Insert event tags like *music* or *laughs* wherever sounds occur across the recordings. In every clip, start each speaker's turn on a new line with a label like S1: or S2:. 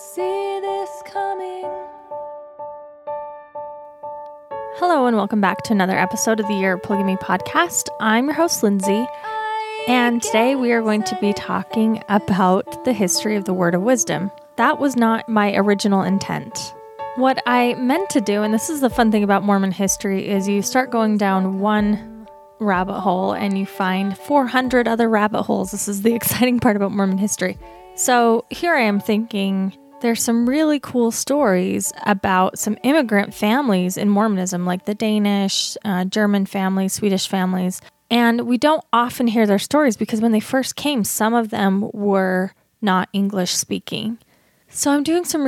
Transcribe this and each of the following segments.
S1: did I not see this coming?
S2: Hello, and welcome back to another episode of the Year of Polygamy podcast. I'm your host, Lindsay, and today we are going to be talking about the history of the Word of Wisdom. That was not my original intent. What I meant to do, and this is the fun thing about Mormon history, is you start going down one rabbit hole and you find 400 other rabbit holes. This is the *laughs* exciting part about Mormon history. So here I am thinking, there's some really cool stories about some immigrant families in Mormonism, like the Danish, uh, German families, Swedish families. And we don't often hear their stories because when they first came, some of them were not English speaking. So I'm doing some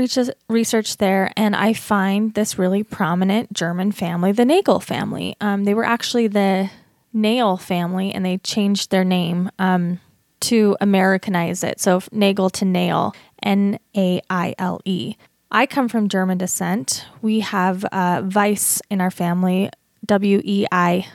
S2: research there, and I find this really prominent German family, the Nagel family. Um, they were actually the Nail family, and they changed their name um, to Americanize it. So Nagel to Nail. N A I L E. I come from German descent. We have uh, Weiss in our family, W E I,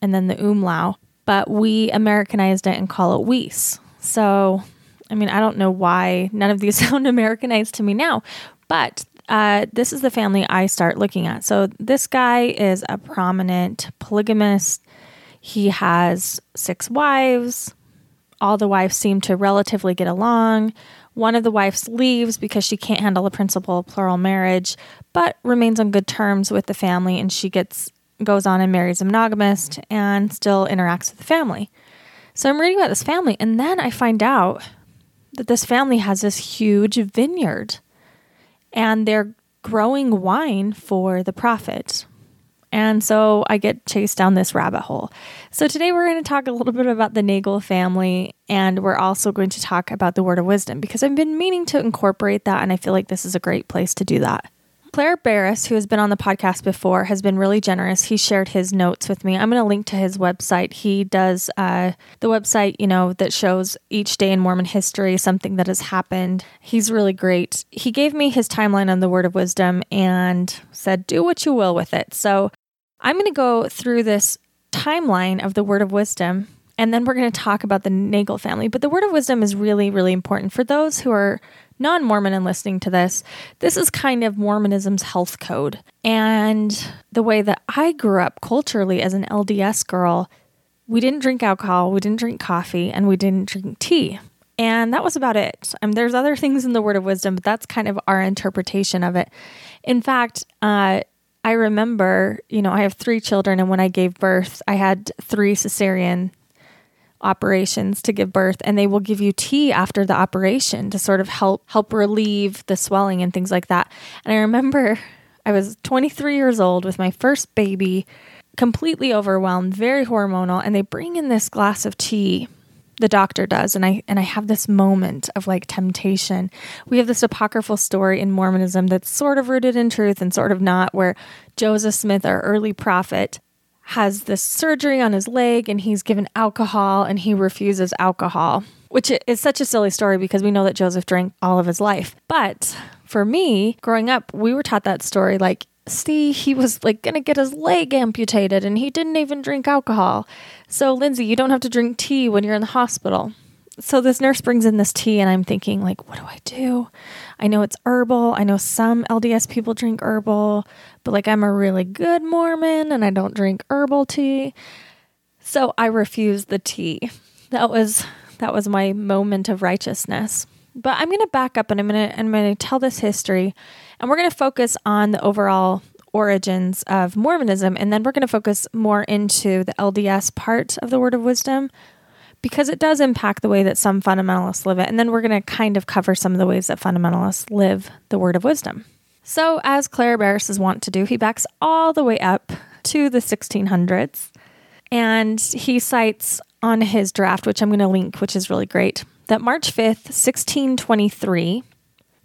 S2: and then the umlaut, but we Americanized it and call it Weiss. So, I mean, I don't know why none of these *laughs* sound Americanized to me now, but uh, this is the family I start looking at. So, this guy is a prominent polygamist. He has six wives. All the wives seem to relatively get along. One of the wives leaves because she can't handle the principle of plural marriage, but remains on good terms with the family and she gets goes on and marries a monogamist and still interacts with the family. So I'm reading about this family and then I find out that this family has this huge vineyard and they're growing wine for the prophet. And so I get chased down this rabbit hole. So today we're going to talk a little bit about the Nagel family, and we're also going to talk about the word of wisdom because I've been meaning to incorporate that, and I feel like this is a great place to do that. Clair Barrus, who has been on the podcast before, has been really generous. He shared his notes with me. I'm going to link to his website. He does uh, the website, you know, that shows each day in Mormon history something that has happened. He's really great. He gave me his timeline on the Word of Wisdom and said, do what you will with it. So I'm going to go through this timeline of the Word of Wisdom and then we're going to talk about the Nagel family. But the word of wisdom is really, really important for those who are non Mormon and listening to this, this is kind of Mormonism's health code. And the way that I grew up culturally as an LDS girl, we didn't drink alcohol, we didn't drink coffee, and we didn't drink tea. And that was about it. Mean, there's other *laughs* things in the Word of Wisdom, but that's kind of our interpretation of it. In fact, uh, I remember, you know, I have three children, and when I gave birth, I had three cesarean operations to give birth and they will give you tea after the operation to sort of help help relieve the swelling and things like that. And I remember I was 23 years old with my first baby, completely overwhelmed, very hormonal, and they bring in this glass of tea. The doctor does, and I and I have this moment of like temptation. We have this apocryphal story in Mormonism that's sort of rooted in truth and sort of not, where Joseph Smith, our early prophet, has this surgery on his leg and he's given alcohol and he refuses alcohol, which is such a silly story because we know that Joseph drank all of his life. But for me, growing up, we were taught that story like, see, he was like going to get his leg amputated and he didn't even drink alcohol. So, Lindsay, you don't have to drink tea when you're in the hospital. So, this nurse brings in this tea, and I'm thinking, like, what do I do? I know it's herbal. I know some LDS people drink herbal, but like I'm a really good Mormon and I don't drink herbal tea. So I refused the tea. That was that was my moment of righteousness. But I'm going to back up and I'm going to I'm going to tell this history and we're going to focus on the overall origins of Mormonism and then we're going to focus more into the LDS part of the word of wisdom because it does impact the way that some fundamentalists live it. And then we're going to kind of cover some of the ways that fundamentalists live the word of wisdom. So, as Clair Barrus is wont to do, he backs all the way up to the 1600s. And he cites on his draft, which I'm going to link, which is really great, that March 5th, 1623,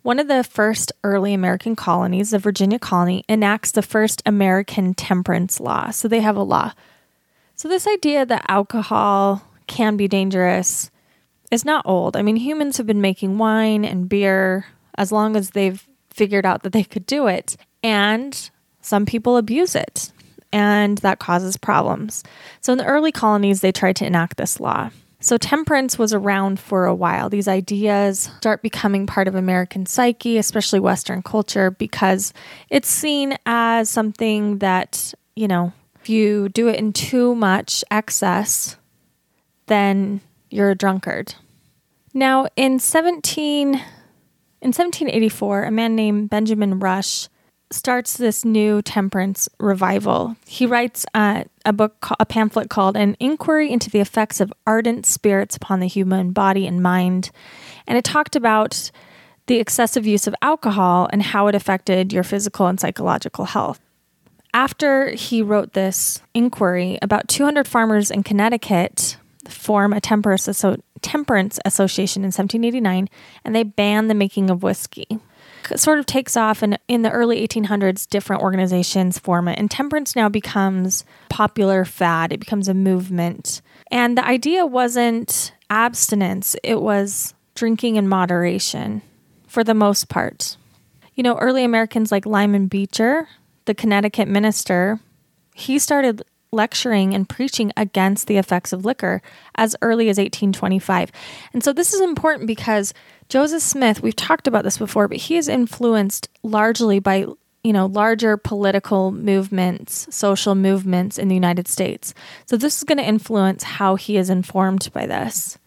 S2: one of the first early American colonies, the Virginia colony, enacts the first American temperance law. So they have a law. So, this idea that alcohol can be dangerous is not old. I mean, humans have been making wine and beer as long as they've figured out that they could do it. And some people abuse it, and that causes problems. So, in the early colonies, they tried to enact this law. So, temperance was around for a while. These ideas start becoming part of American psyche, especially Western culture, because it's seen as something that, you know, if you do it in too much excess, then you're a drunkard. Now, in 17 in 1784, a man named Benjamin Rush starts this new temperance revival. He writes uh, a book, a pamphlet called An Inquiry into the Effects of Ardent Spirits Upon the Human Body and Mind. And it talked about the excessive use of alcohol and how it affected your physical and psychological health. After he wrote this inquiry, about 200 farmers in Connecticut form a temperance, temperance association in 1789 and they ban the making of whiskey sort of takes off and in the early 1800s different organizations form it. And temperance now becomes popular fad. It becomes a movement. And the idea wasn't abstinence. It was drinking in moderation for the most part. You know early americans like lyman beecher the connecticut minister he started lecturing and preaching against the effects of liquor as early as 1825 and so this is important because Joseph Smith, we've talked about this before, but he is influenced largely by you know larger political movements, social movements in the United States. So this is going to influence how he is informed by this.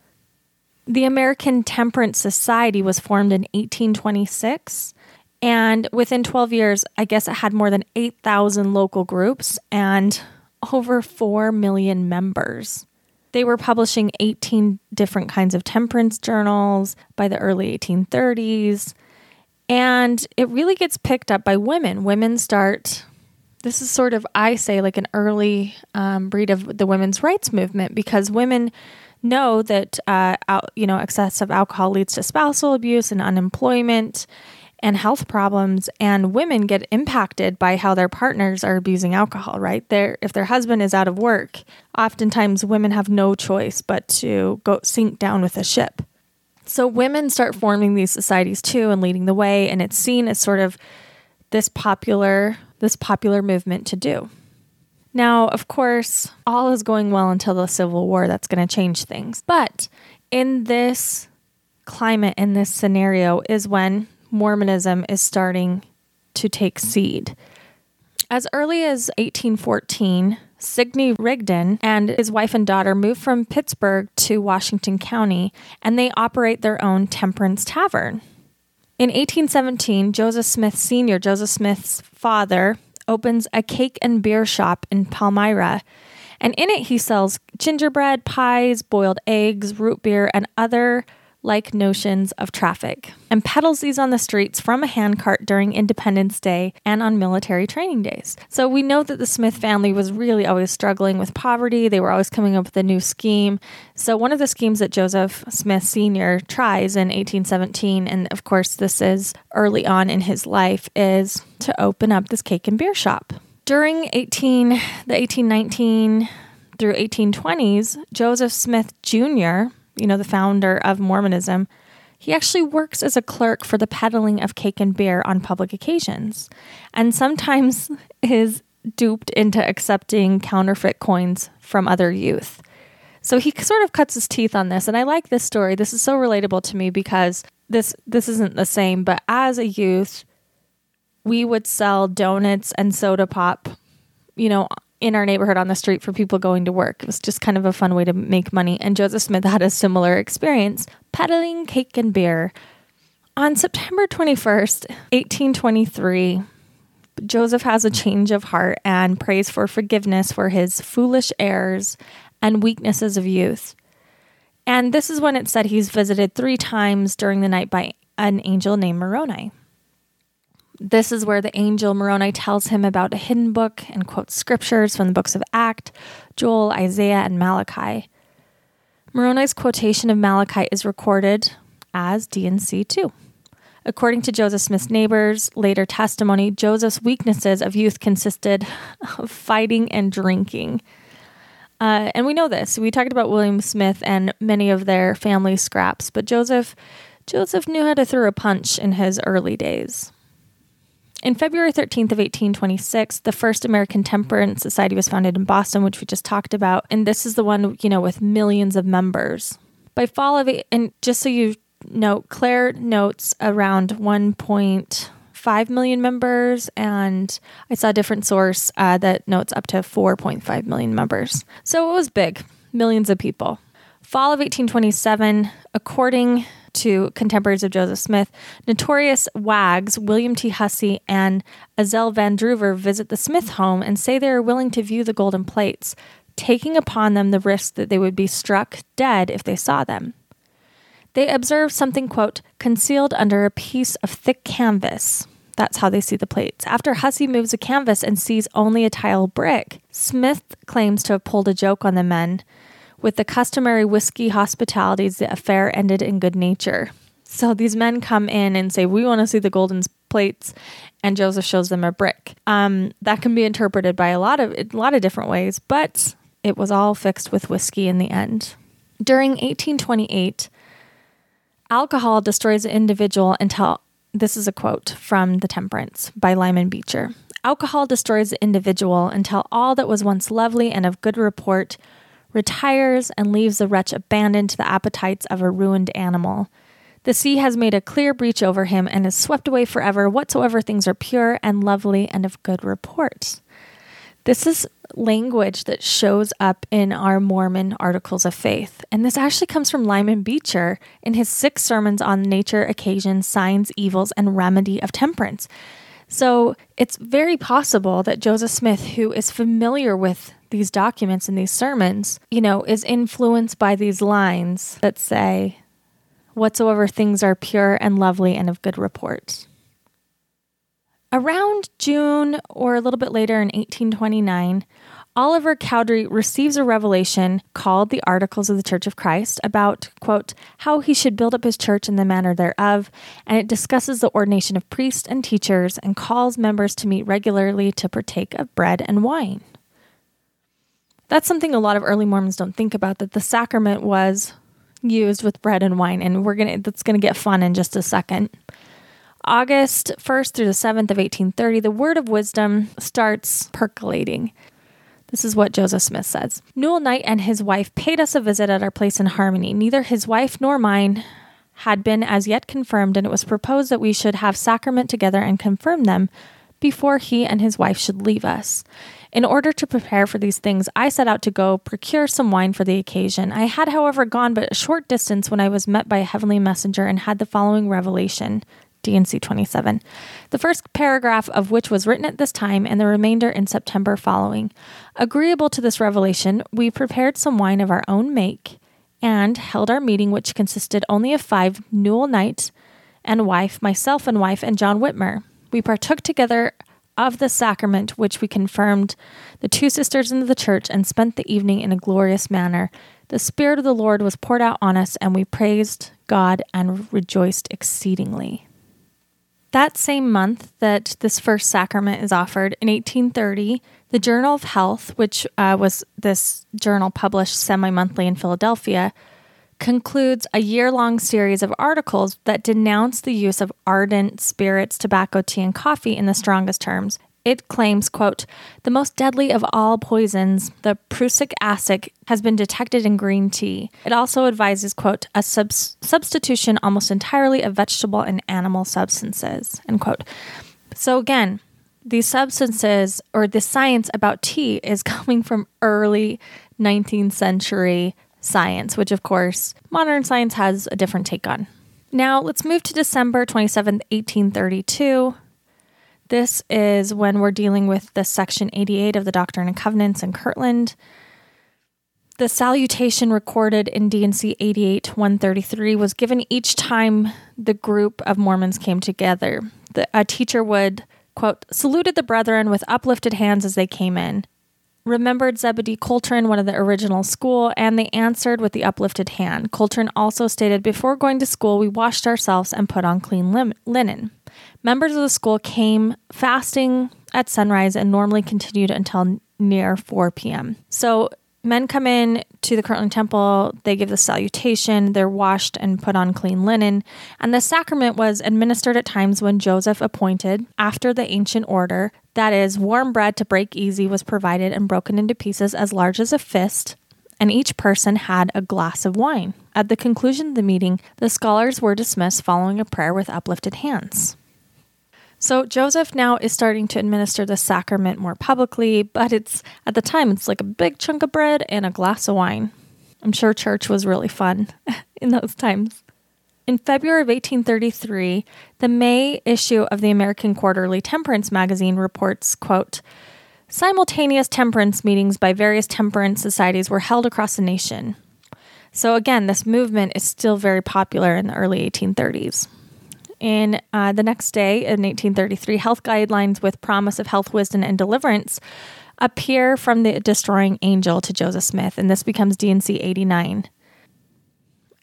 S2: The American Temperance Society was formed in 1826 and within 12 years, I guess it had more than 8,000 local groups and over 4 million members. They were publishing 18 different kinds of temperance journals by the early 1830s. And it really gets picked up by women. Women start, this is sort of, I say, like an early um, breed of the women's rights movement because women know that, uh, out, you know, excessive alcohol leads to spousal abuse and unemployment and health problems and women get impacted by how their partners are abusing alcohol right? There if their husband is out of work oftentimes women have no choice but to go sink down with a ship. So women start forming these societies too and leading the way and it's seen as sort of this popular this popular movement to do. Now of course all is going well until the civil war that's going to change things. But in this climate in this scenario is when Mormonism is starting to take seed. As early as 1814, Sidney Rigdon and his wife and daughter moved from Pittsburgh to Washington County, and they operate their own temperance tavern. In 1817, Joseph Smith Sr., Joseph Smith's father, opens a cake and beer shop in Palmyra, and in it he sells gingerbread, pies, boiled eggs, root beer, and other like notions of traffic and peddles these on the streets from a handcart during Independence Day and on military training days. So we know that the Smith family was really always struggling with poverty. They were always coming up with a new scheme. So one of the schemes that Joseph Smith Sr. tries in 1817, and of course this is early on in his life, is to open up this cake and beer shop. During 18 the 1819 through 1820s, Joseph Smith Jr you know, the founder of Mormonism, he actually works as a clerk for the peddling of cake and beer on public occasions, and sometimes *laughs* is duped into accepting counterfeit coins from other youth. So he sort of cuts his teeth on this, and I like this story. This is so relatable to me because this this isn't the same, but as a youth, we would sell donuts and soda pop, you know, in our neighborhood on the street for people going to work. It was just kind of a fun way to make money. And Joseph Smith had a similar experience peddling cake and beer. On September 21st, 1823, Joseph has a change of heart and prays for forgiveness for his foolish errors and weaknesses of youth. And this is when it said he's visited three times during the night by an angel named Moroni. This is where the angel Moroni tells him about a hidden book and quotes scriptures from the books of Act, Joel, Isaiah, and Malachi. Moroni's quotation of Malachi is recorded as D&C 2. According to Joseph Smith's neighbors' later testimony, Joseph's weaknesses of youth consisted *laughs* of fighting and drinking. Uh, and we know this. We talked about William Smith and many of their family scraps, but Joseph Joseph knew how to throw a punch in his early days. In February 13th of 1826, the first American Temperance Society was founded in Boston, which we just talked about, and this is the one, you know, with millions of members. By fall of and just so you know, Clair notes around 1.5 million members, and I saw a different source uh, that notes up to 4.5 million members. So it was big, millions of people. Fall of 1827, according to contemporaries of Joseph Smith, notorious wags William T. Hussey and Azel Van Druver visit the Smith home and say they are willing to view the golden plates, taking upon them the risk that they would be struck dead if they saw them. They observe something, quote, concealed under a piece of thick canvas. That's how they see the plates. After Hussey moves a canvas and sees only a tile brick, Smith claims to have pulled a joke on the men with the customary whiskey hospitalities, the affair ended in good nature. So these men come in and say, We want to see the golden plates, and Joseph shows them a brick. Um, that can be interpreted by a lot of a lot of different ways, but it was all fixed with whiskey in the end. During 1828, alcohol destroys the individual until this is a quote from The Temperance by Lyman Beecher. Alcohol destroys the individual until all that was once lovely and of good report retires and leaves the wretch abandoned to the appetites of a ruined animal. The sea has made a clear breach over him and has swept away forever whatsoever things are pure and lovely and of good report. This is language that shows up in our Mormon articles of faith. And this actually comes from Lyman Beecher in his six sermons on nature, occasion, signs, evils, and remedy of temperance. So it's very possible that Joseph Smith, who is familiar with these documents and these sermons, you know, is influenced by these lines that say, Whatsoever things are pure and lovely and of good report. Around June or a little bit later in 1829, Oliver Cowdery receives a revelation called the Articles of the Church of Christ about, quote, how he should build up his church in the manner thereof, and it discusses the ordination of priests and teachers and calls members to meet regularly to partake of bread and wine. That's something a lot of early Mormons don't think about that the sacrament was used with bread and wine, and we're gonna that's gonna get fun in just a second. August 1st through the 7th of 1830, the word of wisdom starts percolating. This is what Joseph Smith says. Newell Knight and his wife paid us a visit at our place in Harmony. Neither his wife nor mine had been as yet confirmed, and it was proposed that we should have sacrament together and confirm them before he and his wife should leave us. In order to prepare for these things, I set out to go procure some wine for the occasion. I had, however, gone but a short distance when I was met by a heavenly messenger and had the following revelation. D&C 27, the first paragraph of which was written at this time and the remainder in September following. Agreeable to this revelation, we prepared some wine of our own make and held our meeting, which consisted only of five Newell Knight and wife, myself and wife, and John Whitmer. We partook together of the sacrament, which we confirmed the two sisters into the church and spent the evening in a glorious manner. The Spirit of the Lord was poured out on us, and we praised God and rejoiced exceedingly. That same month that this first sacrament is offered, in 1830, the Journal of Health, which uh, was this journal published semi monthly in Philadelphia, concludes a year long series of articles that denounce the use of ardent spirits, tobacco, tea, and coffee in the strongest terms. It claims, quote, the most deadly of all poisons, the prussic acid, has been detected in green tea. It also advises, quote, a sub- substitution almost entirely of vegetable and animal substances, end quote. So again, these substances or the science about tea is *laughs* coming from early 19th century science, which of course modern science has a different take on. Now let's move to December 27th, 1832. This is when we're dealing with the Section 88 of the Doctrine and Covenants in Kirtland. The salutation recorded in D&C 88 133 was given each time the group of Mormons came together. The, a teacher would, quote, saluted the brethren with uplifted hands as they came in remembered Zebedee Coltrin, one of the original school, and they answered with the uplifted hand. Coltrin also stated, Before going to school, we washed ourselves and put on clean lim- linen. Members of the school came fasting at sunrise and normally continued until near 4 p.m. So men come in to the Kirtland Temple, they give the salutation, they're washed and put on clean linen, and the sacrament was administered at times when Joseph appointed after the ancient order. That is, warm bread to break easy was provided and broken into pieces as large as a fist, and each person had a glass of wine. At the conclusion of the meeting, the scholars were dismissed following a prayer with uplifted hands. So Joseph now is starting to administer the sacrament more publicly, but it's at the time it's like a big chunk of bread and a glass of wine. I'm sure church was really fun *laughs* in those times. In February of 1833, the May issue of the American Quarterly Temperance magazine reports, quote, Simultaneous temperance meetings by various temperance societies were held across the nation. So again, this movement is still very popular in the early 1830s. In uh, the next day, in 1833, health guidelines with promise of health, wisdom, and deliverance appear from the destroying angel to Joseph Smith, and this becomes D&C 89.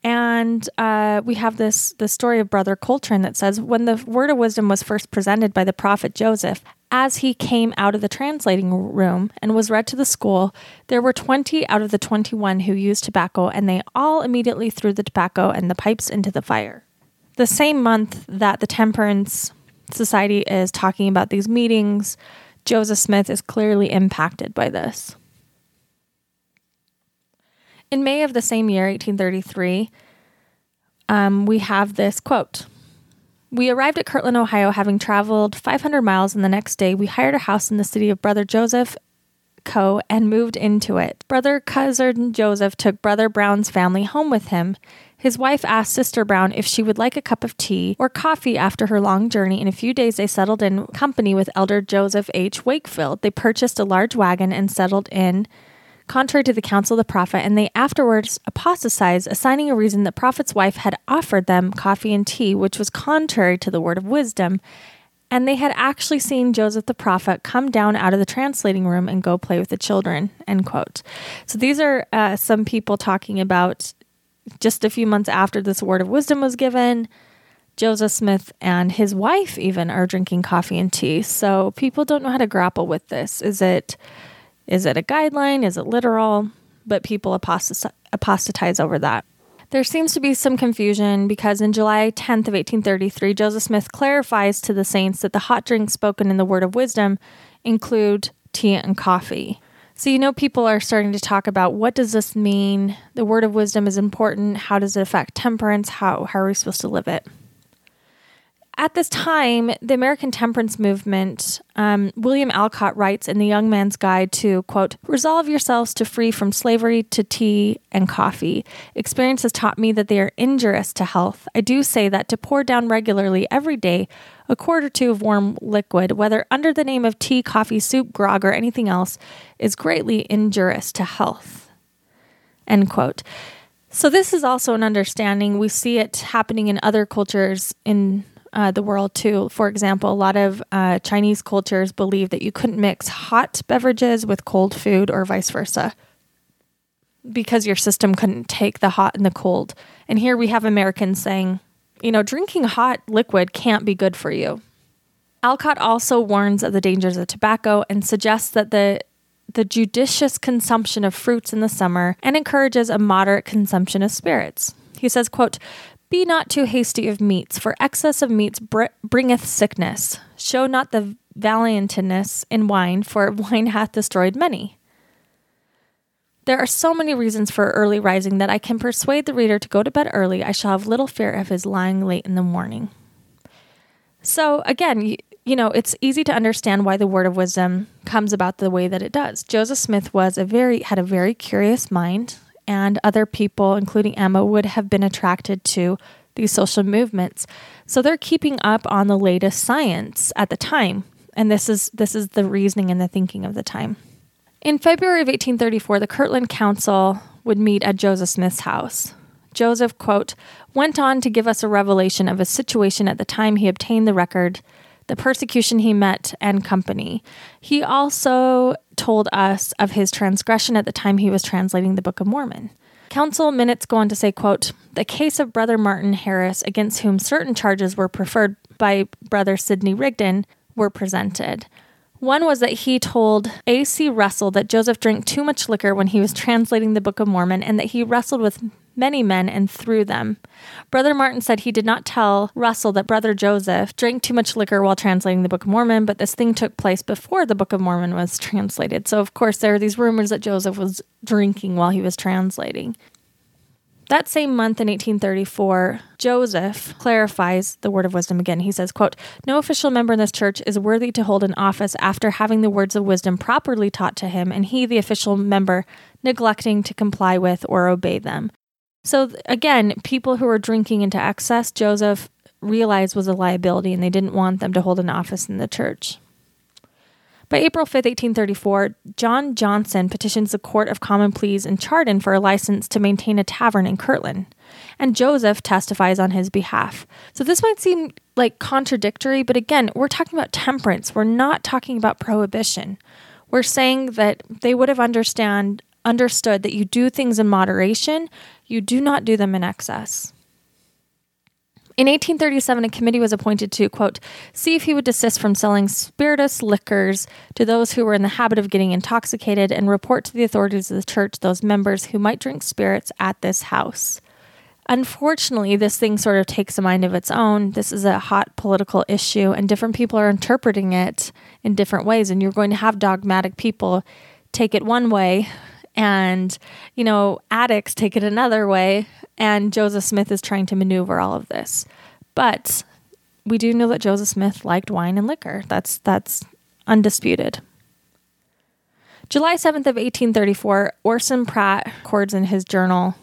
S2: And uh, we have this the story of Brother Coltrin that says when the word of wisdom was first presented by the prophet Joseph, as he came out of the translating room and was read to the school, there were 20 out of the 21 who used tobacco, and they all immediately threw the tobacco and the pipes into the fire the same month that the Temperance Society is talking about these meetings, Joseph Smith is clearly impacted by this. In May of the same year, 1833, um, we have this quote We arrived at Kirtland, Ohio, having traveled 500 miles, and the next day we hired a house in the city of Brother Joseph Coe and moved into it. Brother Cousin Joseph took Brother Brown's family home with him. His wife asked Sister Brown if she would like a cup of tea or coffee after her long journey. In a few days, they settled in company with Elder Joseph H. Wakefield. They purchased a large wagon and settled in contrary to the counsel of the prophet, and they afterwards apostatized, assigning a reason that prophet's wife had offered them coffee and tea, which was contrary to the word of wisdom. And they had actually seen Joseph the prophet come down out of the translating room and go play with the children. End quote. So these are uh, some people talking about just a few months after this word of wisdom was given, Joseph Smith and his wife even are drinking coffee and tea. So people don't know how to grapple with this. Is it is it a guideline? Is it literal? But people apostatize over that. There seems to be some confusion because in July 10th of 1833, Joseph Smith clarifies to the saints that the hot drinks spoken in the word of wisdom include tea and coffee. So you know people are starting to talk about what does this mean? The word of wisdom is important. How does it affect temperance? How how are we supposed to live it? At this time, the American temperance movement, um, William Alcott writes in The Young Man's Guide to, quote, resolve yourselves to free from slavery to tea and coffee. Experience has taught me that they are injurious to health. I do say that to pour down regularly every day a quart or two of warm liquid, whether under the name of tea, coffee, soup, grog, or anything else, is greatly injurious to health. End quote. So, this is also an understanding. We see it happening in other cultures in uh, the world too. For example, a lot of uh, Chinese cultures believe that you couldn't mix hot beverages with cold food or vice versa because your system couldn't take the hot and the cold. And here we have Americans saying, you know, drinking hot liquid can't be good for you. Alcott also warns of the dangers of tobacco and suggests that the the judicious consumption of fruits in the summer and encourages a moderate consumption of spirits. He says, quote, be not too hasty of meats, for excess of meats br- bringeth sickness. Show not the valiantness in wine, for *laughs* wine hath destroyed many. There are so many reasons for early rising that I can persuade the reader to go to bed early. I shall have little fear of his lying late in the morning. So, again, you, you know, it's easy to understand why the word of wisdom comes about the way that it does. Joseph Smith was a very had a very curious mind and other people, including Emma, would have been attracted to these social movements. So they're keeping up on the latest science at the time. And this is this is the reasoning and the thinking of the time. In February of 1834, the Kirtland Council would meet at Joseph Smith's house. Joseph, quote, went on to give us a revelation of a situation at the time he obtained the record, the persecution he met, and company. He also told us of his transgression at the time he was translating the Book of Mormon. Council minutes go on to say, quote, the case of Brother Martin Harris, against whom certain charges were preferred by Brother Sidney Rigdon, were presented. One was that he told A.C. Russell that Joseph drank too much liquor when he was translating the Book of Mormon and that he wrestled with many men and threw them. Brother Martin said he did not tell Russell that Brother Joseph drank too much liquor while translating the Book of Mormon, but this thing took place before the Book of Mormon was translated. So, of course, there are these rumors that Joseph was drinking while he was translating. That same month in 1834, Joseph clarifies the word of wisdom again. He says, quote, No official member in this church is worthy to hold an office after having the words of wisdom properly taught to him, and he, the official member, neglecting to comply with or obey them. So again, people who were drinking into excess, Joseph realized was a liability and they didn't want them to hold an office in the church. By April 5, 1834, John Johnson petitions the Court of Common Pleas in Chardon for a license to maintain a tavern in Kirtland, and Joseph testifies on his behalf. So this might seem like contradictory, but again, we're talking about temperance. We're not talking about prohibition. We're saying that they would have understand understood that you do things in moderation, you do not do them in excess. In 1837, a committee was appointed to, quote, see if he would desist from selling spirituous liquors to those who were in the habit of getting intoxicated and report to the authorities of the church those members who might drink spirits at this house. Unfortunately, this thing sort of takes a mind of its own. This is a hot political issue, and different people are interpreting it in different ways. And you're going to have dogmatic people take it one way and you know addicts take it another way and joseph smith is trying to maneuver all of this. But we do know that joseph smith liked wine and liquor. That's that's undisputed. July 7th of 1834 orson pratt records in his journal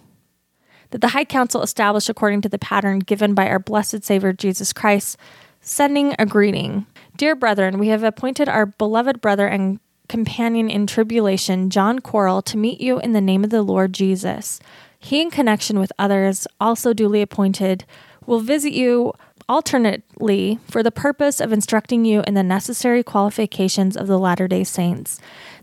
S2: that the high council established according to the pattern given by our blessed savior jesus christ sending a greeting. Dear brethren we have appointed our beloved brother and companion in tribulation, John Quarles, to meet you in the name of the Lord Jesus. He, in connection with others, also duly appointed, will visit you alternately for the purpose of instructing you in the necessary qualifications of the Latter day Saints,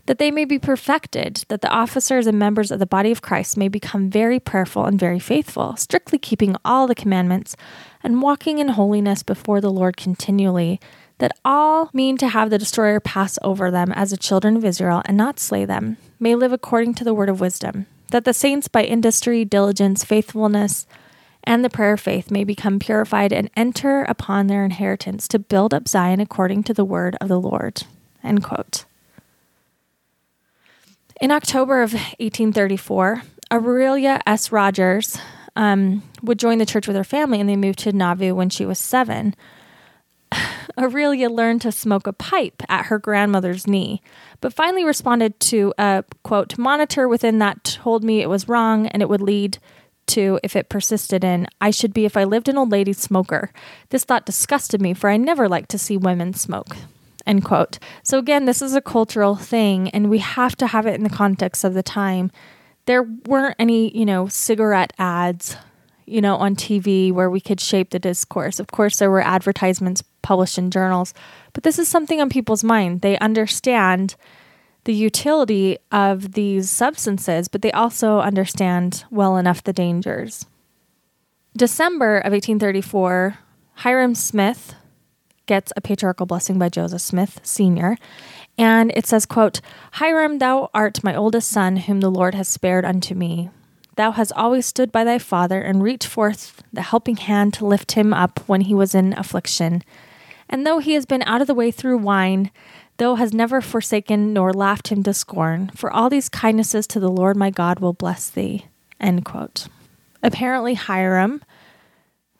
S2: that they may be perfected, that the officers and members of the body of Christ may become very prayerful and very faithful, strictly keeping all the commandments, and walking in holiness before the Lord continually that all mean to have the destroyer pass over them as the children of Israel and not slay them, may live according to the word of wisdom, that the saints by industry, diligence, faithfulness, and the prayer of faith may become purified and enter upon their inheritance to build up Zion according to the word of the Lord. End quote. In October of 1834, Aurelia S. Rogers um, would join the church with her family and they moved to Nauvoo when she was seven. Aurelia learned to smoke a pipe at her grandmother's knee, but finally responded to a quote monitor within that told me it was wrong and it would lead to, if it persisted in, I should be if I lived an old lady smoker. This thought disgusted me, for I never liked to see women smoke. End quote. So again, this is a cultural thing, and we have to have it in the context of the time. There weren't any, you know, cigarette ads you know, on TV where we could shape the discourse. Of course, there were advertisements published in journals, but this is something on people's mind. They understand the utility of these substances, but they also understand well enough the dangers. December of 1834, Hyrum Smith gets a patriarchal blessing by Joseph Smith Sr. And it says, quote, Hyrum, thou art my oldest son, whom the Lord has spared unto me. Thou hast always stood by thy father and reached forth the helping hand to lift him up when he was in affliction. And though he has been out of the way through wine, thou has never forsaken nor laughed him to scorn, for all these kindnesses to the Lord my God will bless thee. End quote. Apparently, Hyrum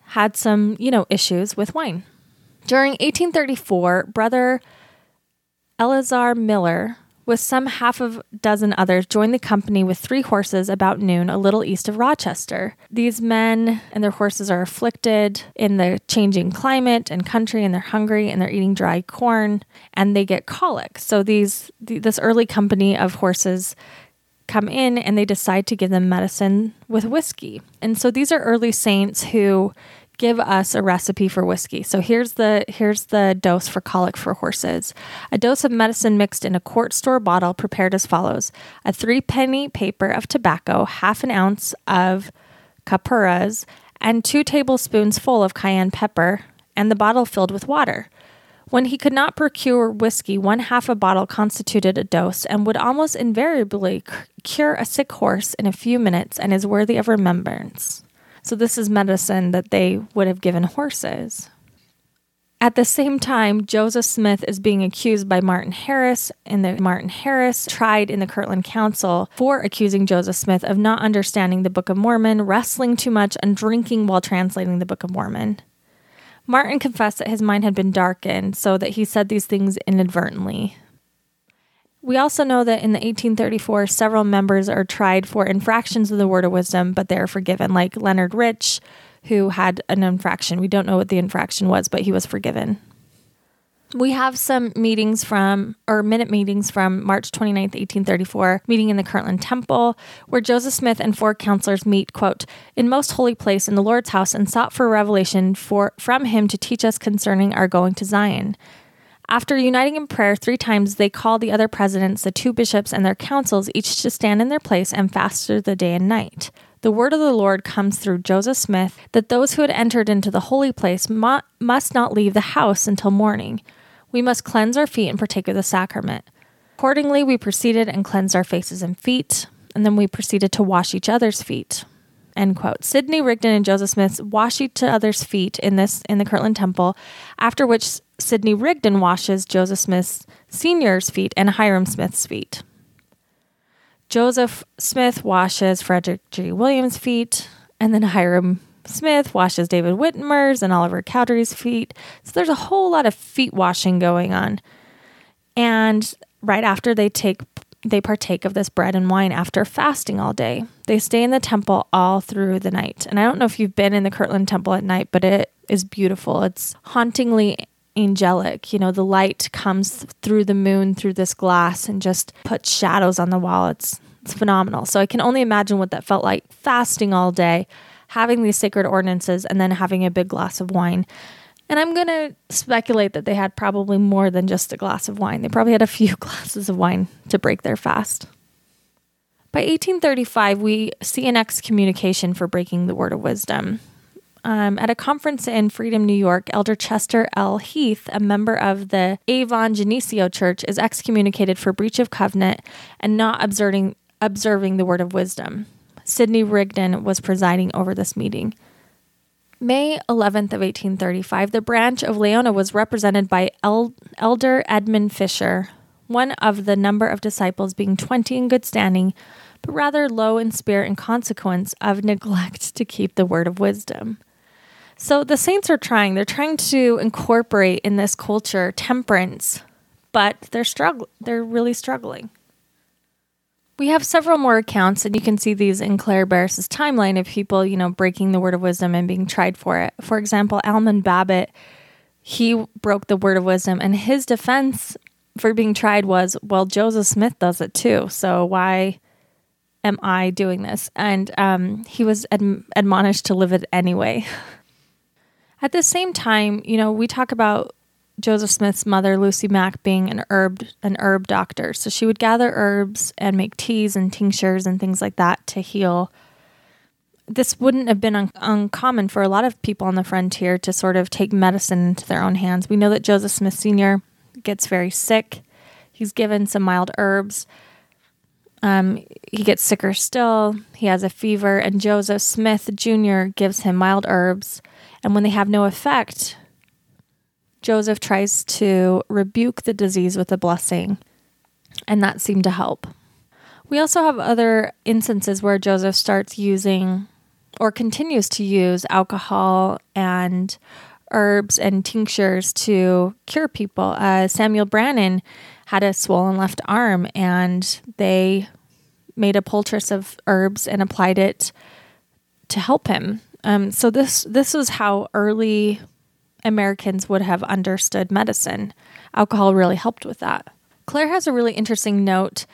S2: had some, you know, issues with wine. During 1834, brother Eleazar Miller with some half of a dozen others, joined the company with three horses about noon a little east of Rochester. These men and their horses are afflicted in the changing climate and country, and they're hungry and they're eating dry corn and they get colic. So these this early company of horses come in and they decide to give them medicine with whiskey. And so these are early saints who give us a recipe for whiskey. So here's the here's the dose for colic for horses. A dose of medicine mixed in a quart store bottle prepared as follows: a three penny paper of tobacco, half an ounce of copperas, and two tablespoons full of cayenne pepper, and the bottle filled with water. When he could not procure whiskey, one half a bottle constituted a dose and would almost invariably cure a sick horse in a few minutes and is worthy of remembrance. So, this is medicine that they would have given horses. At the same time, Joseph Smith is being accused by Martin Harris, and the Martin Harris tried in the Kirtland Council for accusing Joseph Smith of not understanding the Book of Mormon, wrestling too much, and drinking while translating the Book of Mormon. Martin confessed that his mind had been darkened, so that he said these things inadvertently. We also know that in the 1834, several members are tried for infractions of the Word of Wisdom, but they are forgiven, like Leonard Rich, who had an infraction. We don't know what the infraction was, but he was forgiven. We have some meetings from, or minute meetings from March 29th, 1834, meeting in the Kirtland Temple, where Joseph Smith and four counselors meet, quote, in most holy place in the Lord's house and sought for revelation for, from him to teach us concerning our going to Zion. After uniting in prayer three times, they called the other presidents, the two bishops, and their councils, each to stand in their place and fast the day and night the word of the Lord comes through Joseph Smith that those who had entered into the holy place mu- must not leave the house until morning. We must cleanse our feet and partake of the sacrament. Accordingly, we proceeded and cleansed our faces and feet, and then we proceeded to wash each other's feet. End quote. Sidney Rigdon and Joseph Smith wash each other's feet in this in the Kirtland Temple, after which Sidney Rigdon washes Joseph Smith's senior's feet and Hyrum Smith's feet. Joseph Smith washes Frederick G. Williams' feet, and then Hyrum Smith washes David Whitmer's and Oliver Cowdery's feet. So there's a whole lot of feet washing going on. And right after they take they partake of this bread and wine after fasting all day. They stay in the temple all through the night. And I don't know if you've been in the Kirtland Temple at night, but it is beautiful. It's hauntingly angelic. You know, the light comes through the moon through this glass and just puts shadows on the wall. It's it's phenomenal. So I can only imagine what that felt like fasting all day, having these sacred ordinances and then having a big glass of wine. And I'm going to speculate that they had probably more than just a glass of wine. They probably had a few *laughs* glasses of wine to break their fast. By 1835, we see an excommunication for breaking the word of wisdom. Um, at a conference in Freedom, New York, Elder Chester L. Heath, a member of the Avon Geneseo Church, is excommunicated for breach of covenant and not observing, observing the word of wisdom. Sidney Rigdon was presiding over this meeting. May 11th of 1835, the branch of Leona was represented by El- Elder Edmund Fisher, one of the number of disciples being 20 in good standing, but rather low in spirit in consequence of neglect to keep the word of wisdom. So the saints are trying. They're trying to incorporate in this culture temperance, but they're struggle they're really struggling. We have several more accounts, and you can see these in Clair Barrus's timeline of people, you know, breaking the word of wisdom and being tried for it. For example, Almon Babbitt, he broke the word of wisdom, and his defense for being tried was, well, Joseph Smith does it too, so why am I doing this? And um, he was ad- admonished to live it anyway. *laughs* At the same time, you know, we talk about Joseph Smith's mother, Lucy Mack, being an herb an herb doctor. So she would gather herbs and make teas and tinctures and things like that to heal. This wouldn't have been un- uncommon for a lot of people on the frontier to sort of take medicine into their own hands. We know that Joseph Smith Sr. gets very sick. He's given some mild herbs. Um, he gets sicker still. He has a fever, and Joseph Smith Jr. gives him mild herbs and when they have no effect, Joseph tries to rebuke the disease with a blessing, and that seemed to help. We also have other instances where Joseph starts using or continues to use alcohol and herbs and tinctures to cure people. Uh, Samuel Brannan had a swollen left arm, and they made a poultice of herbs and applied it to help him. Um, so this this was how early Americans would have understood medicine. Alcohol really helped with that. Clair has a really interesting note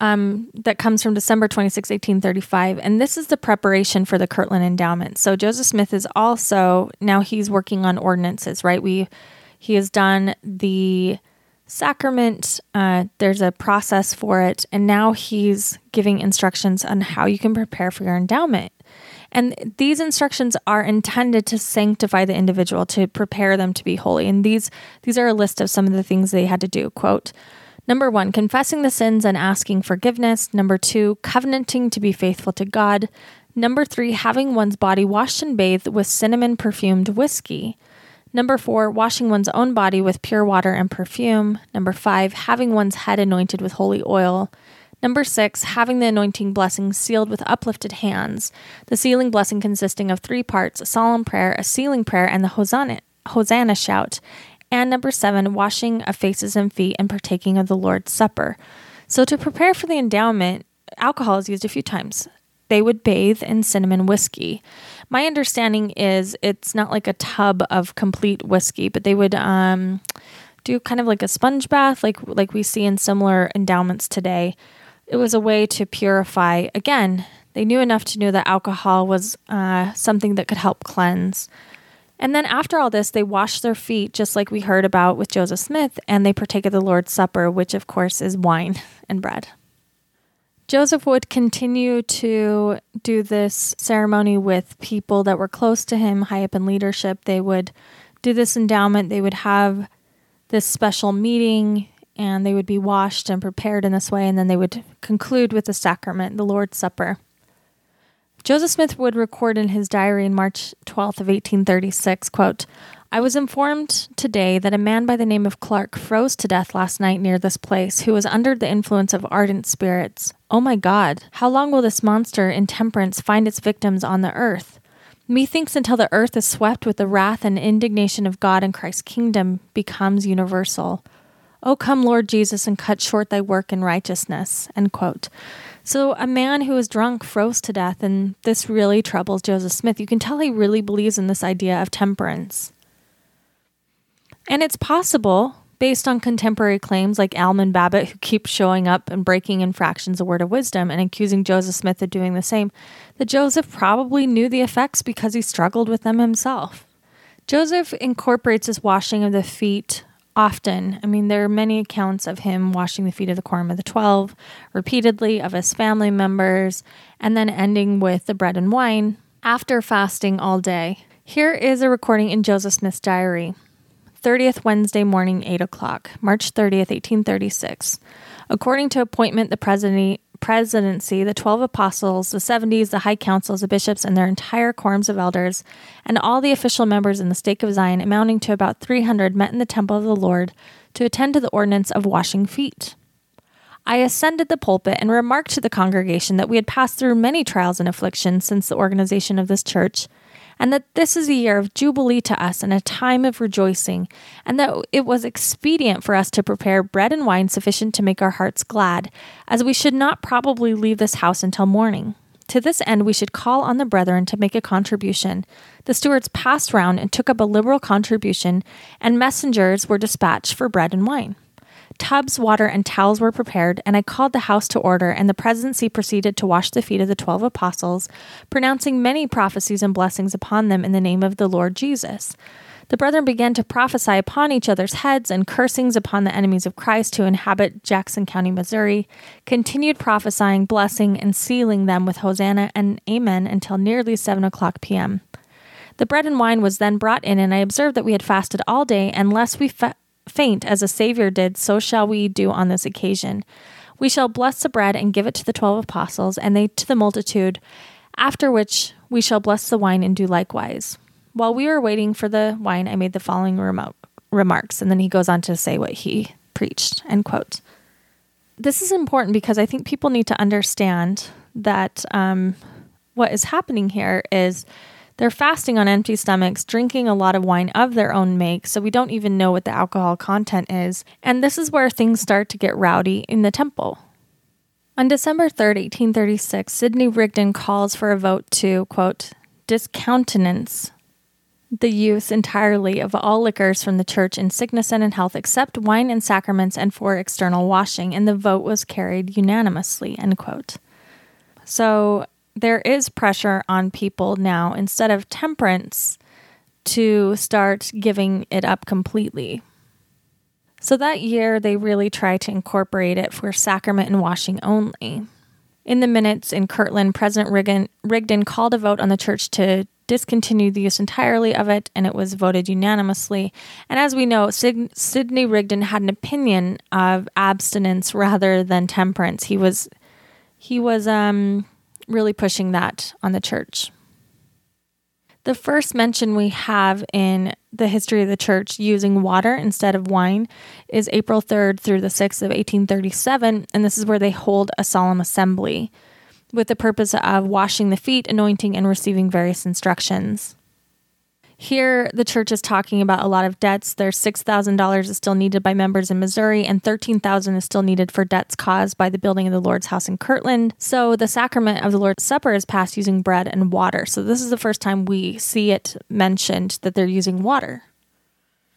S2: um, that comes from December 26, 1835, and this is the preparation for the Kirtland Endowment. So Joseph Smith is also now he's working on ordinances, right? We he has done the sacrament. Uh, there's a process for it, and now he's giving instructions on how you can prepare for your endowment. And these instructions are intended to sanctify the individual, to prepare them to be holy. And these these are a list of some of the things they had to do. Quote Number one, confessing the sins and asking forgiveness. Number two, covenanting to be faithful to God. Number three, having one's body washed and bathed with cinnamon perfumed whiskey. Number four, washing one's own body with pure water and perfume. Number five, having one's head anointed with holy oil. Number six, having the anointing blessing sealed with uplifted hands. The sealing blessing consisting of three parts a solemn prayer, a sealing prayer, and the Hosanna, Hosanna shout. And number seven, washing of faces and feet and partaking of the Lord's Supper. So, to prepare for the endowment, alcohol is used a few times. They would bathe in cinnamon whiskey. My understanding is it's not like a tub of complete whiskey, but they would um, do kind of like a sponge bath, like like we see in similar endowments today. It was a way to purify. Again, they knew enough to know that alcohol was uh, something that could help cleanse. And then after all this, they wash their feet, just like we heard about with Joseph Smith, and they partake of the Lord's Supper, which of course is wine *laughs* and bread. Joseph would continue to do this ceremony with people that were close to him, high up in leadership. They would do this endowment, they would have this special meeting, and they would be washed and prepared in this way, and then they would conclude with the sacrament, the Lord's Supper. Joseph Smith would record in his diary in March 12th of 1836, quote, I was informed today that a man by the name of Clark froze to death last night near this place, who was under the influence of ardent spirits. Oh my God, how long will this monster intemperance find its victims on the earth? Methinks until the earth is swept with the wrath and indignation of God and Christ's kingdom becomes universal. O come, Lord Jesus, and cut short thy work in righteousness. End quote. So, a man who was drunk froze to death, and this really troubles Joseph Smith. You can tell he really believes in this idea of temperance. And it's possible, based on contemporary claims like Almon Babbitt, who keeps showing up and breaking infractions of word of wisdom and accusing Joseph Smith of doing the same, that Joseph probably knew the effects because he struggled with them himself. Joseph incorporates his washing of the feet often. I mean, there are many accounts of him washing the feet of the Quorum of the Twelve repeatedly, of his family members, and then ending with the bread and wine after fasting all day. Here is a recording in Joseph Smith's diary 30th Wednesday morning, 8 o'clock, March 30th, 1836. According to appointment, the president presidency, the 12 apostles, the 70s, the high councils, the bishops, and their entire quorums of elders, and all the official members in the stake of Zion, amounting to about 300, met in the temple of the Lord to attend to the ordinance of washing feet. I ascended the pulpit and remarked to the congregation that we had passed through many trials and afflictions since the organization of this church and that this is a year of jubilee to us and a time of rejoicing, and that it was expedient for us to prepare bread and wine sufficient to make our hearts glad, as we should not probably leave this house until morning. To this end, we should call on the brethren to make a contribution. The stewards passed round and took up a liberal contribution, and messengers were dispatched for bread and wine. Tubs, water, and towels were prepared, and I called the house to order, and the presidency proceeded to wash the feet of the twelve apostles, pronouncing many prophecies and blessings upon them in the name of the Lord Jesus. The brethren began to prophesy upon each other's heads and cursings upon the enemies of Christ who inhabit Jackson County, Missouri, continued prophesying, blessing, and sealing them with Hosanna and Amen until nearly 7 o'clock p.m. The bread and wine was then brought in, and I observed that we had fasted all day, unless we fe- faint as a Savior did, so shall we do on this occasion. We shall bless the bread and give it to the twelve apostles, and they to the multitude, after which we shall bless the wine and do likewise. While we were waiting for the wine, I made the following remarks, and then he goes on to say what he preached. End quote. This is important because I think people need to understand that um, what is happening here is they're fasting on empty stomachs, drinking a lot of wine of their own make, so we don't even know what the alcohol content is. And this is where things start to get rowdy in the temple. On December 3rd, 1836, Sidney Rigdon calls for a vote to, quote, discountenance the use entirely of all liquors from the church in sickness and in health, except wine and sacraments and for external washing, and the vote was carried unanimously, end quote. So there is pressure on people now instead of temperance to start giving it up completely. So that year, they really tried to incorporate it for sacrament and washing only. In the minutes in Kirtland, President Rigdon, Rigdon called a vote on the church to discontinue the use entirely of it, and it was voted unanimously. And as we know, Sid- Sidney Rigdon had an opinion of abstinence rather than temperance. He was he was um, really pushing that on the church. The first mention we have in the history of the church using water instead of wine is April 3rd through the 6th of 1837, and this is where they hold a solemn assembly with the purpose of washing the feet, anointing, and receiving various instructions. Here, the church is talking about a lot of debts. There's $6,000 is still needed by members in Missouri, and $13,000 is still needed for debts caused by the building of the Lord's house in Kirtland. So, the sacrament of the Lord's Supper is passed using bread and water. So, this is the first time we see it mentioned that they're using water.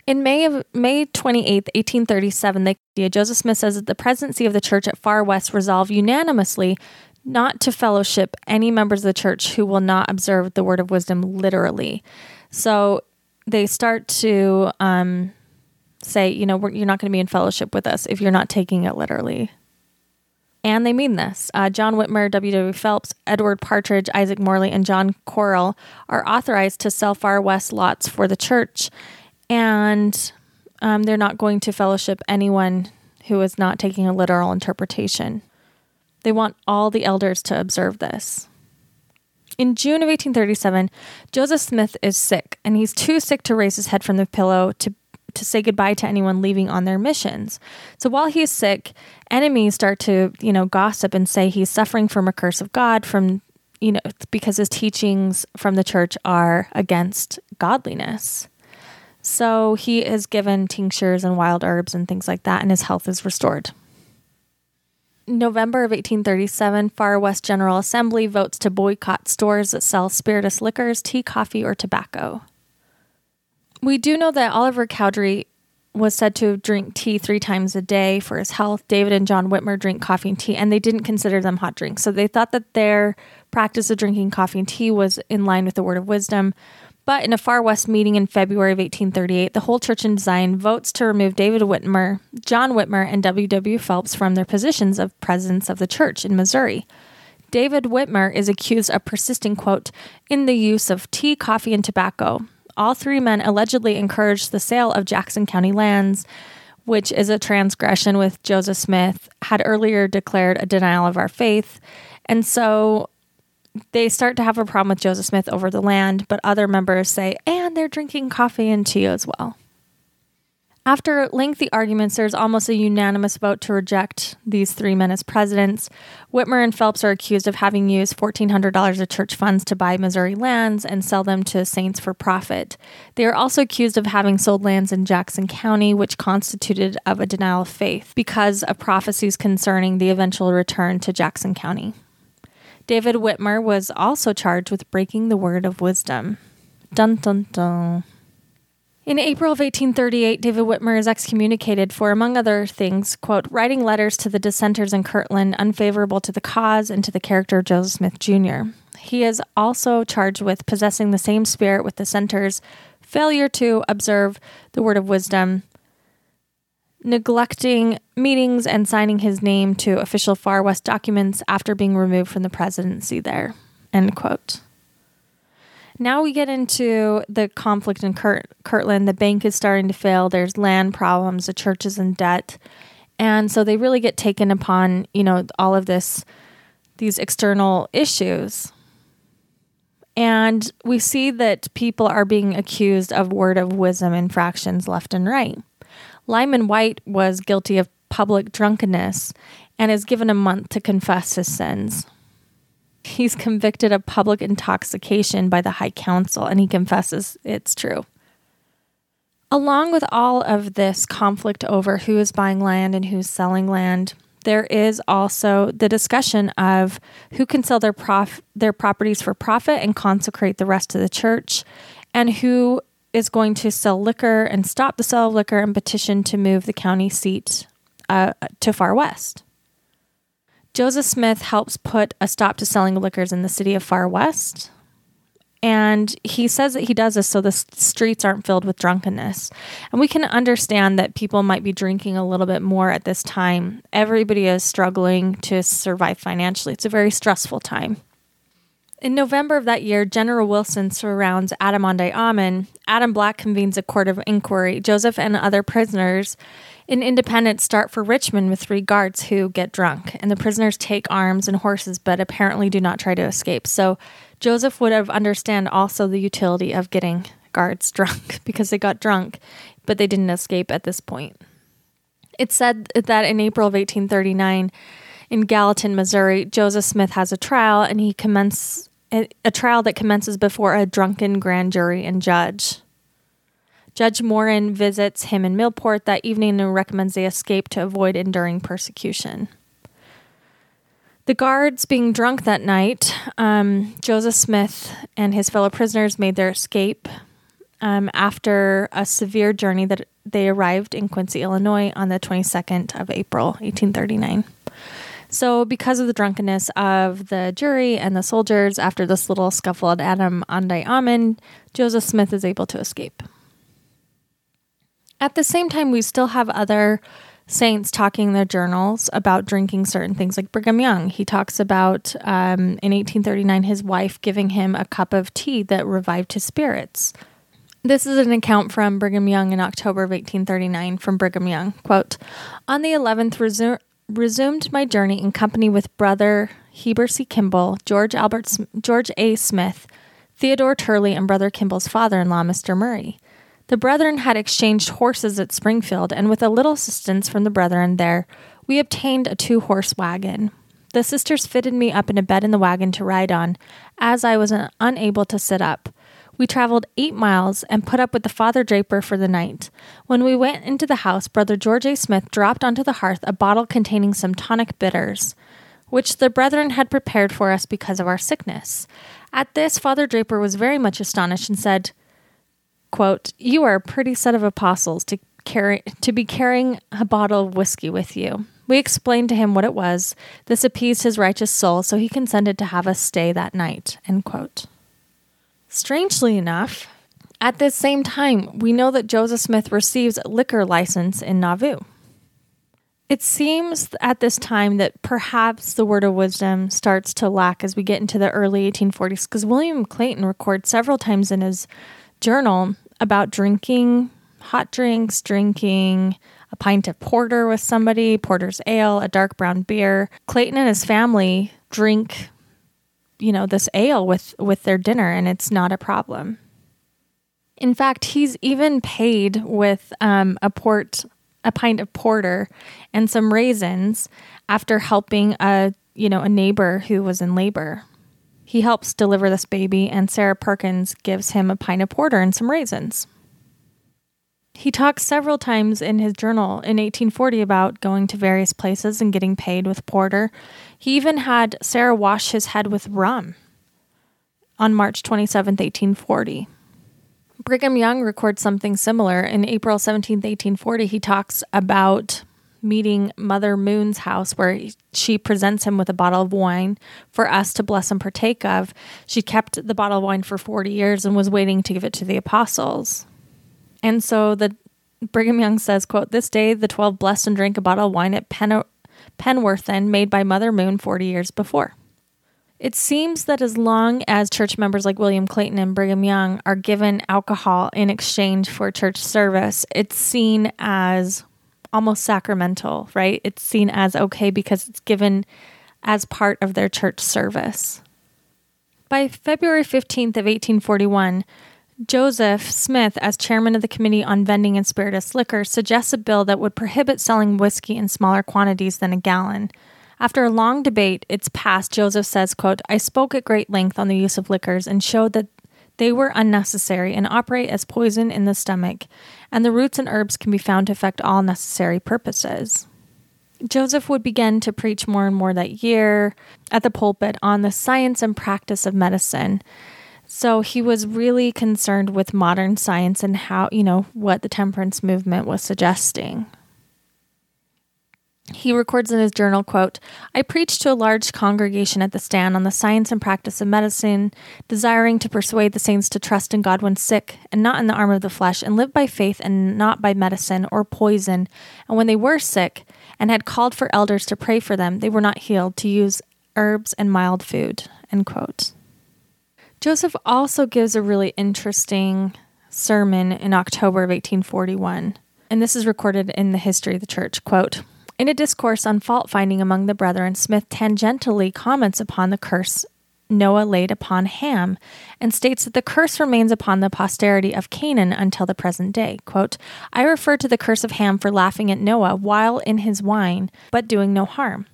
S2: In May of May 28, 1837, the Joseph Smith says that the presidency of the church at Far West resolved unanimously not to fellowship any members of the church who will not observe the word of wisdom literally. So they start to um, say, you know, you're not going to be in fellowship with us if you're not taking it literally. And they mean this. Uh, John Whitmer, W.W. Phelps, Edward Partridge, Isaac Morley, and John Corrill are authorized to sell Far West lots for the church. And um, they're not going to fellowship anyone who is not taking a literal interpretation. They want all the elders to observe this. In June of 1837, Joseph Smith is sick, and he's too sick to raise his head from the pillow to to say goodbye to anyone leaving on their missions. So while he's sick, enemies start to, you know, gossip and say he's suffering from a curse of God from, you know, because his teachings from the church are against godliness. So he is given tinctures and wild herbs and things like that, and his health is restored. November of 1837, Far West General Assembly votes to boycott stores that sell spirituous liquors, tea, coffee, or tobacco. We do know that Oliver Cowdery was said to drink tea three times a day for his health. David and John Whitmer drink coffee and tea, and they didn't consider them hot drinks. So they thought that their practice of drinking coffee and tea was in line with the word of wisdom. But in a Far West meeting in February of 1838, the whole church in Zion votes to remove David Whitmer, John Whitmer, and W. W. Phelps from their positions of presidents of the church in Missouri. David Whitmer is accused of persisting, quote, in the use of tea, coffee, and tobacco. All three men allegedly encouraged the sale of Jackson County lands, which is a transgression with Joseph Smith, had earlier declared a denial of our faith. And so they start to have a problem with Joseph Smith over the land, but other members say, and they're drinking coffee and tea as well. After lengthy arguments, there's almost a unanimous vote to reject these three men as presidents. Whitmer and Phelps are accused of having used $1,400 of church funds to buy Missouri lands and sell them to saints for profit. They are also accused of having sold lands in Jackson County, which constituted of a denial of faith because of prophecies concerning the eventual return to Jackson County. David Whitmer was also charged with breaking the word of wisdom. Dun dun dun. In April of 1838, David Whitmer is excommunicated for, among other things, quote, writing letters to the dissenters in Kirtland unfavorable to the cause and to the character of Joseph Smith Jr. He is also charged with possessing the same spirit with dissenters, failure to observe the word of wisdom, neglecting meetings and signing his name to official Far West documents after being removed from the presidency there. End quote. Now we get into the conflict in Kurt- Kirtland. The bank is starting to fail. There's land problems. The church is in debt. And so they really get taken upon, you know, all of this, these external issues. And we see that people are being accused of word of wisdom infractions left and right. Lyman Wight was guilty of public drunkenness and is given a month to confess his sins. He's convicted of public intoxication by the High Council and he confesses it's true. Along with all of this conflict over who is buying land and who's selling land, there is also the discussion of who can sell their prof- their properties for profit and consecrate the rest of the church and who is going to sell liquor and stop the sale of liquor and petition to move the county seat uh, to Far West. Joseph Smith helps put a stop to selling liquors in the city of Far West. And he says that he does this so the streets aren't filled with drunkenness. And we can understand that people might be drinking a little bit more at this time. Everybody is struggling to survive financially. It's a very stressful time. In November of that year, General Wilson surrounds Adam-ondi Ahman. Adam Black convenes a court of inquiry. Joseph and other prisoners in Independence start for Richmond with three guards who get drunk, and the prisoners take arms and horses, but apparently do not try to escape. So Joseph would have understand also the utility of getting guards *laughs* drunk because they got drunk, but they didn't escape at this point. It's said that in April of 1839, in Gallatin, Missouri, Joseph Smith has a trial, and he commences a trial that commences before a drunken grand jury and judge. Judge Morin visits him in Millport that evening and recommends they escape to avoid enduring persecution. The guards being drunk that night, um, Joseph Smith and his fellow prisoners made their escape um, after a severe journey that they arrived in Quincy, Illinois on the 22nd of April, 1839. So, because of the drunkenness of the jury and the soldiers after this little scuffle at Adam-ondi Ahman, Joseph Smith is able to escape. At the same time, we still have other saints talking in their journals about drinking certain things, like Brigham Young. He talks about um, in 1839 his wife giving him a cup of tea that revived his spirits. This is an account from Brigham Young in October of 1839 from Brigham Young. Quote, On the 11th, resu- resumed my journey in company with brother Heber C. Kimball, George Albert, George A. Smith, Theodore Turley, and brother Kimball's father-in-law, Mr. Murray. The brethren had exchanged horses at Springfield, and with a little assistance from the brethren there, we obtained a two horse wagon. The sisters fitted me up in a bed in the wagon to ride on, as I was unable to sit up. We traveled eight miles and put up with the Father Draper for the night. When we went into the house, Brother George A. Smith dropped onto the hearth a bottle containing some tonic bitters, which the brethren had prepared for us because of our sickness. At this, Father Draper was very much astonished and said, quote, You are a pretty set of apostles to carry to be carrying a bottle of whiskey with you. We explained to him what it was. This appeased his righteous soul, so he consented to have us stay that night. End quote. Strangely enough, at this same time, we know that Joseph Smith receives a liquor license in Nauvoo. It seems at this time that perhaps the word of wisdom starts to lack as we get into the early 1840s because William Clayton records several times in his journal about drinking hot drinks, drinking a pint of porter with somebody, porter's ale, a dark brown beer. Clayton and his family drink, you know, this ale with with their dinner and it's not a problem. In fact, he's even paid with um, a port a pint of porter and some raisins after helping a you know a neighbor who was in labor. He helps deliver this baby, and Sarah Perkins gives him a pint of porter and some raisins. He talks several times in his journal in 1840 about going to various places and getting paid with porter. He even had Sarah wash his head with rum on March 27, 1840. Brigham Young records something similar. In April 17, 1840, he talks about meeting Mother Moon's house, where she presents him with a bottle of wine for us to bless and partake of. She kept the bottle of wine for 40 years and was waiting to give it to the apostles. And so the Brigham Young says, quote, This day the 12 blessed and drank a bottle of wine at Pen- Penwortham made by Mother Moon 40 years before. It seems that as long as church members like William Clayton and Brigham Young are given alcohol in exchange for church service, it's seen as almost sacramental, right? It's seen as okay because it's given as part of their church service. By February 15th of 1841, Joseph Smith, as chairman of the Committee on Vending and Spirituous Liquor, suggests a bill that would prohibit selling whiskey in smaller quantities than a gallon. After a long debate, it's passed. Joseph says, quote, I spoke at great length on the use of liquors and showed that they were unnecessary and operate as poison in the stomach, and the roots and herbs can be found to effect all necessary purposes. Joseph would begin to preach more and more that year at the pulpit on the science and practice of medicine. So he was really concerned with modern science and how, you know, what the temperance movement was suggesting. He records in his journal, quote, I preached to a large congregation at the stand on the science and practice of medicine, desiring to persuade the saints to trust in God when sick, and not in the arm of the flesh, and live by faith and not by medicine or poison. And when they were sick, and had called for elders to pray for them, they were not healed, to use herbs and mild food. End quote. Joseph also gives a really interesting sermon in October of 1841, and this is recorded in the history of the church. Quote, in a discourse on fault finding among the brethren, Smith tangentially comments upon the curse Noah laid upon Ham and states that the curse remains upon the posterity of Canaan until the present day. Quote, I refer to the curse of Ham for laughing at Noah while in his wine, but doing no harm.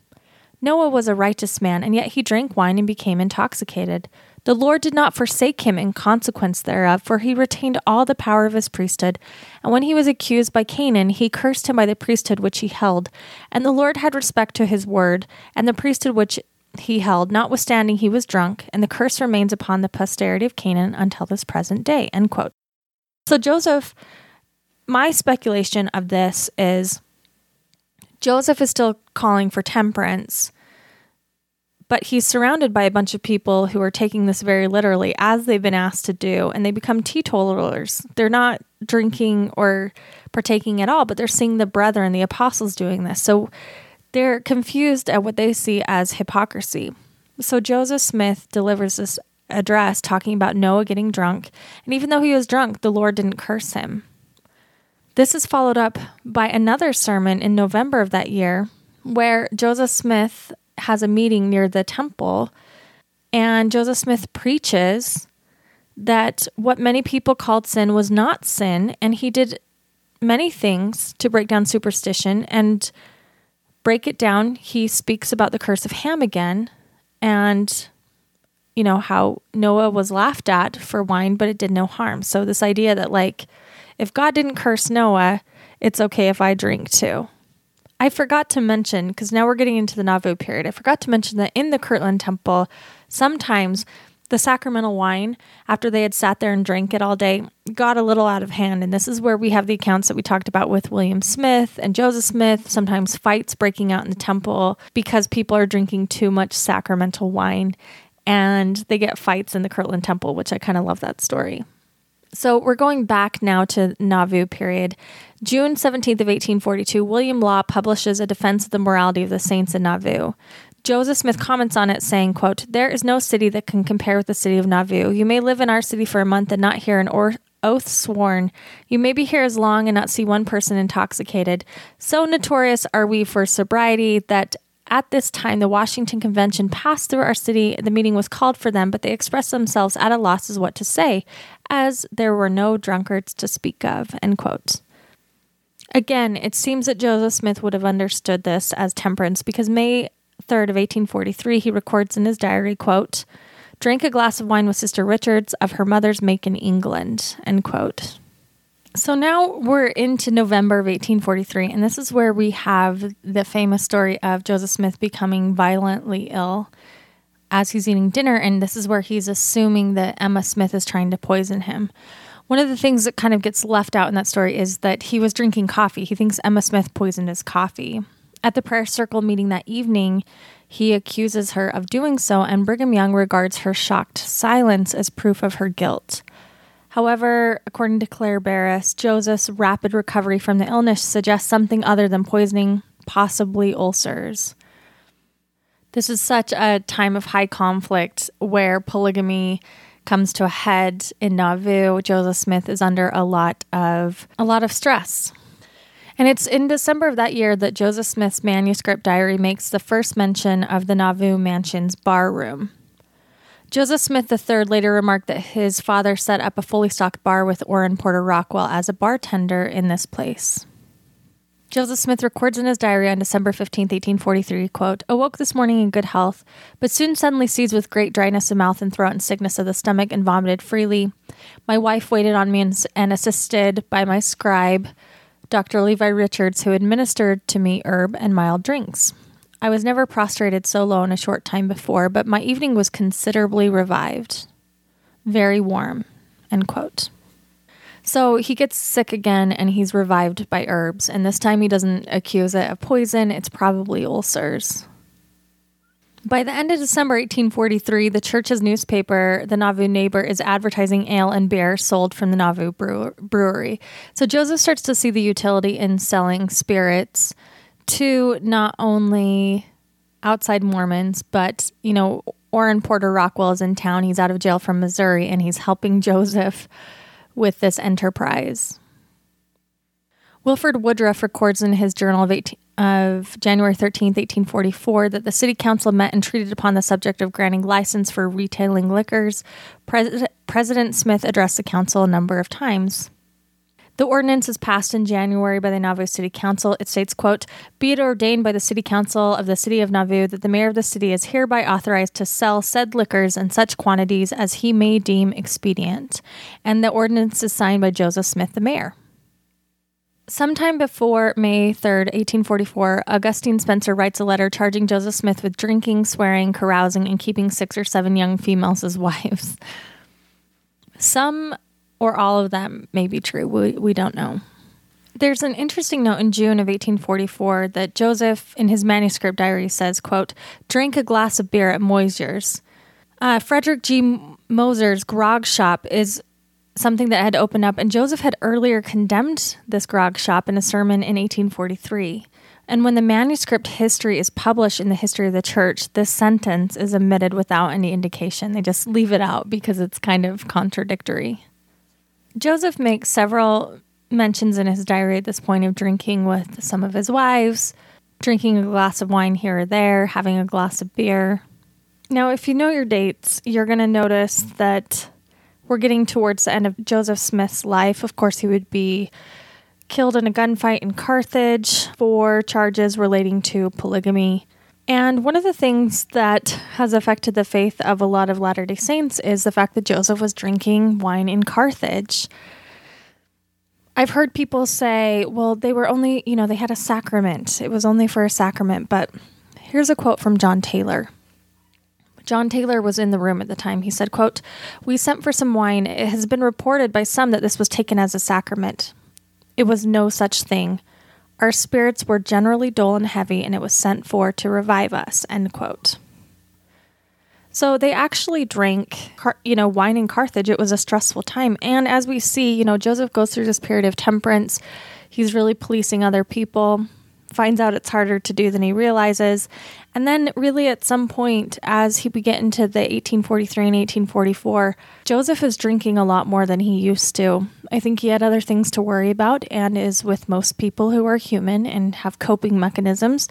S2: Noah was a righteous man, and yet he drank wine and became intoxicated. The Lord did not forsake him in consequence thereof, for he retained all the power of his priesthood. And when he was accused by Canaan, he cursed him by the priesthood which he held. And the Lord had respect to his word, and the priesthood which he held, notwithstanding he was drunk, and the curse remains upon the posterity of Canaan until this present day. End quote. So Joseph, my speculation of this is Joseph is still calling for temperance but he's surrounded by a bunch of people who are taking this very literally, as they've been asked to do, and they become teetotalers. They're not drinking or partaking at all, but they're seeing the brethren, the apostles, doing this. So they're confused at what they see as hypocrisy. So Joseph Smith delivers this address talking about Noah getting drunk, and even though he was drunk, the Lord didn't curse him. This is followed up by another sermon in November of that year where Joseph Smith has a meeting near the temple, and Joseph Smith preaches that what many people called sin was not sin, and he did many things to break down superstition and break it down. He speaks about the curse of Ham again, and you know how Noah was laughed at for wine, but it did no harm. So this idea that like if God didn't curse Noah, it's okay if I drink too. I forgot to mention, because now we're getting into the Nauvoo period, I forgot to mention that in the Kirtland Temple, sometimes the sacramental wine, after they had sat there and drank it all day, got a little out of hand. And this is where we have the accounts that we talked about with William Smith and Joseph Smith, sometimes fights breaking out in the temple because people are drinking too much sacramental wine and they get fights in the Kirtland Temple, which I kind of love that story. So we're going back now to Nauvoo period. June 17th of 1842, William Law publishes a defense of the morality of the saints in Nauvoo. Joseph Smith comments on it saying, quote, There is no city that can compare with the city of Nauvoo. You may live in our city for a month and not hear an or- oath sworn. You may be here as long and not see one person intoxicated. So notorious are we for sobriety that at this time, the Washington Convention passed through our city. The meeting was called for them, but they expressed themselves at a loss as what to say, as there were no drunkards to speak of. End quote. Again, it seems that Joseph Smith would have understood this as temperance because May 3rd of 1843, he records in his diary, quote, drank a glass of wine with Sister Richards of her mother's make in England, end quote. So now we're into November of 1843, and this is where we have the famous story of Joseph Smith becoming violently ill as he's eating dinner, and this is where he's assuming that Emma Smith is trying to poison him. One of the things that kind of gets left out in that story is that he was drinking coffee. He thinks Emma Smith poisoned his coffee. At the prayer circle meeting that evening, he accuses her of doing so, and Brigham Young regards her shocked silence as proof of her guilt. However, according to Clair Barrus, Joseph's rapid recovery from the illness suggests something other than poisoning, possibly ulcers. This is such a time of high conflict where polygamy comes to a head in Nauvoo. Joseph Smith is under a lot of a lot of stress. And it's in December of that year that Joseph Smith's manuscript diary makes the first mention of the Nauvoo mansion's bar room. Joseph Smith III later remarked that his father set up a fully stocked bar with Orrin Porter Rockwell as a bartender in this place. Joseph Smith records in his diary on December 15, 1843, quote, Awoke this morning in good health, but soon suddenly seized with great dryness of mouth and throat and sickness of the stomach and vomited freely. My wife waited on me and, and assisted by my scribe, Dr. Levi Richards, who administered to me herb and mild drinks. I was never prostrated so low in a short time before, but my evening was considerably revived. Very warm. End quote. So he gets sick again and he's revived by herbs. And this time he doesn't accuse it of poison, it's probably ulcers. By the end of December 1843, the church's newspaper, the Nauvoo Neighbor, is advertising ale and beer sold from the Nauvoo brewery. So Joseph starts to see the utility in selling spirits to not only outside Mormons, but, you know, Orrin Porter Rockwell is in town. He's out of jail from Missouri and he's helping *laughs* Joseph with this enterprise. Wilford Woodruff records in his journal of, 18, of January 13th, 1844, that the city council met and treated upon the subject of granting license for retailing liquors. Pres- President Smith addressed the council a number of times. The ordinance is passed in January by the Nauvoo City Council. It states, quote, Be it ordained by the City Council of the City of Nauvoo that the mayor of the city is hereby authorized to sell said liquors in such quantities as he may deem expedient. And the ordinance is signed by Joseph Smith, the mayor. Sometime before May 3rd, 1844, Augustine Spencer writes a letter charging Joseph Smith with drinking, swearing, carousing, and keeping six or seven young females as *laughs* wives. Some or all of them may be true. We, we don't know. There's an interesting note in June of 1844 that Joseph, in his manuscript diary, says, quote, drink a glass of beer at Moisier's. Uh, Frederick G. Moser's grog shop is something that had opened up, and Joseph had earlier condemned this grog shop in a sermon in 1843. And when the manuscript history is published in the history of the church, this sentence is omitted without any indication. They just leave it out because it's kind of contradictory. Joseph makes several mentions in his diary at this point of drinking with some of his wives, drinking a glass of wine here or there, having a glass of beer. Now, if you know your dates, you're going to notice that we're getting towards the end of Joseph Smith's life. Of course, he would be killed in a gunfight in Carthage for charges relating to polygamy. And one of the things that has affected the faith of a lot of Latter day Saints is the fact that Joseph was drinking wine in Carthage. I've heard people say, well, they were only, you know, they had a sacrament. It was only for a sacrament. But here's a quote from John Taylor. John Taylor was in the room at the time. He said, quote, We sent for some wine. It has been reported by some that this was taken as a sacrament. It was no such thing. Our spirits were generally dull and heavy, and it was sent for to revive us. End quote. So they actually drank, you know, wine in Carthage. It was a stressful time. And as we see, you know, Joseph goes through this period of temperance. He's really policing other people finds out it's harder to do than he realizes. And then, really, at some point, as he we get into the 1843 and 1844, Joseph is drinking a lot more than he used to. I think he had other things to worry about, and is with most people who are human and have coping mechanisms,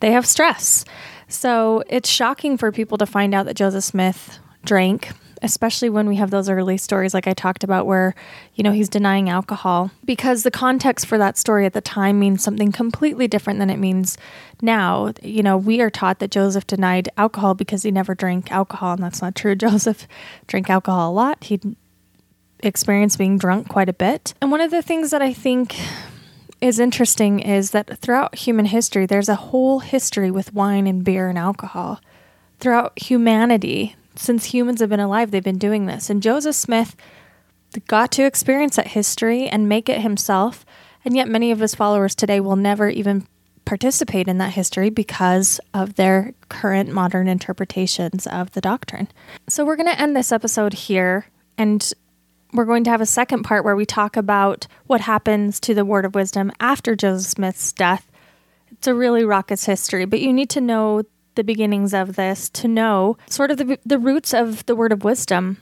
S2: they have stress. So it's shocking for people to find out that Joseph Smith drank especially when we have those early stories like I talked about where, you know, he's denying alcohol because the context for that story at the time means something completely different than it means now. You know, we are taught that Joseph denied alcohol because he never drank alcohol, and that's not true. *laughs* Joseph drank alcohol a lot. He experienced being drunk quite a bit. And one of the things that I think is interesting is that throughout human history, there's a whole history with wine and beer and alcohol. Throughout humanity, since humans have been alive, they've been doing this. And Joseph Smith got to experience that history and make it himself. And yet, many of his followers today will never even participate in that history because of their current modern interpretations of the doctrine. So, we're going to end this episode here. And we're going to have a second part where we talk about what happens to the word of wisdom after Joseph Smith's death. It's a really raucous history, but you need to know the beginnings of this to know sort of the, the roots of the word of wisdom.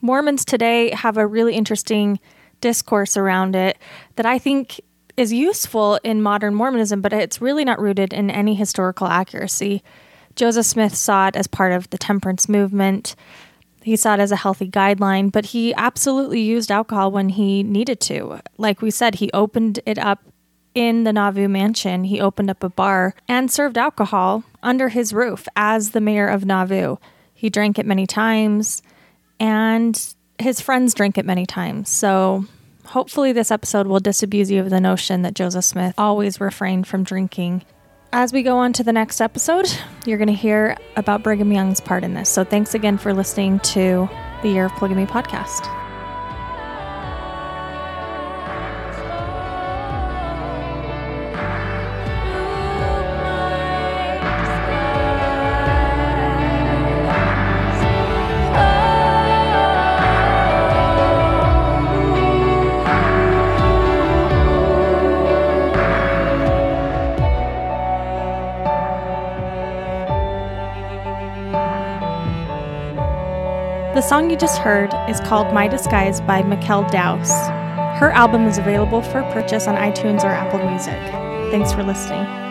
S2: Mormons today have a really interesting discourse around it that I think is useful in modern Mormonism, but it's really not rooted in any historical accuracy. Joseph Smith saw it as part of the temperance movement. He saw it as a healthy guideline, but he absolutely used alcohol when he needed to. Like we said, he opened it up in the Nauvoo mansion, he opened up a bar and served alcohol under his roof as the mayor of Nauvoo. He drank it many times, and his friends drank it many times. So, hopefully, this episode will disabuse you of the notion that Joseph Smith always refrained from drinking. As we go on to the next episode, *laughs* you're going to hear about Brigham Young's part in this. So, thanks again for listening to the Year of Polygamy podcast. The song you just heard is called My Disguise by Mikkel Dowse. Her album is available for purchase on iTunes or Apple Music. Thanks for listening.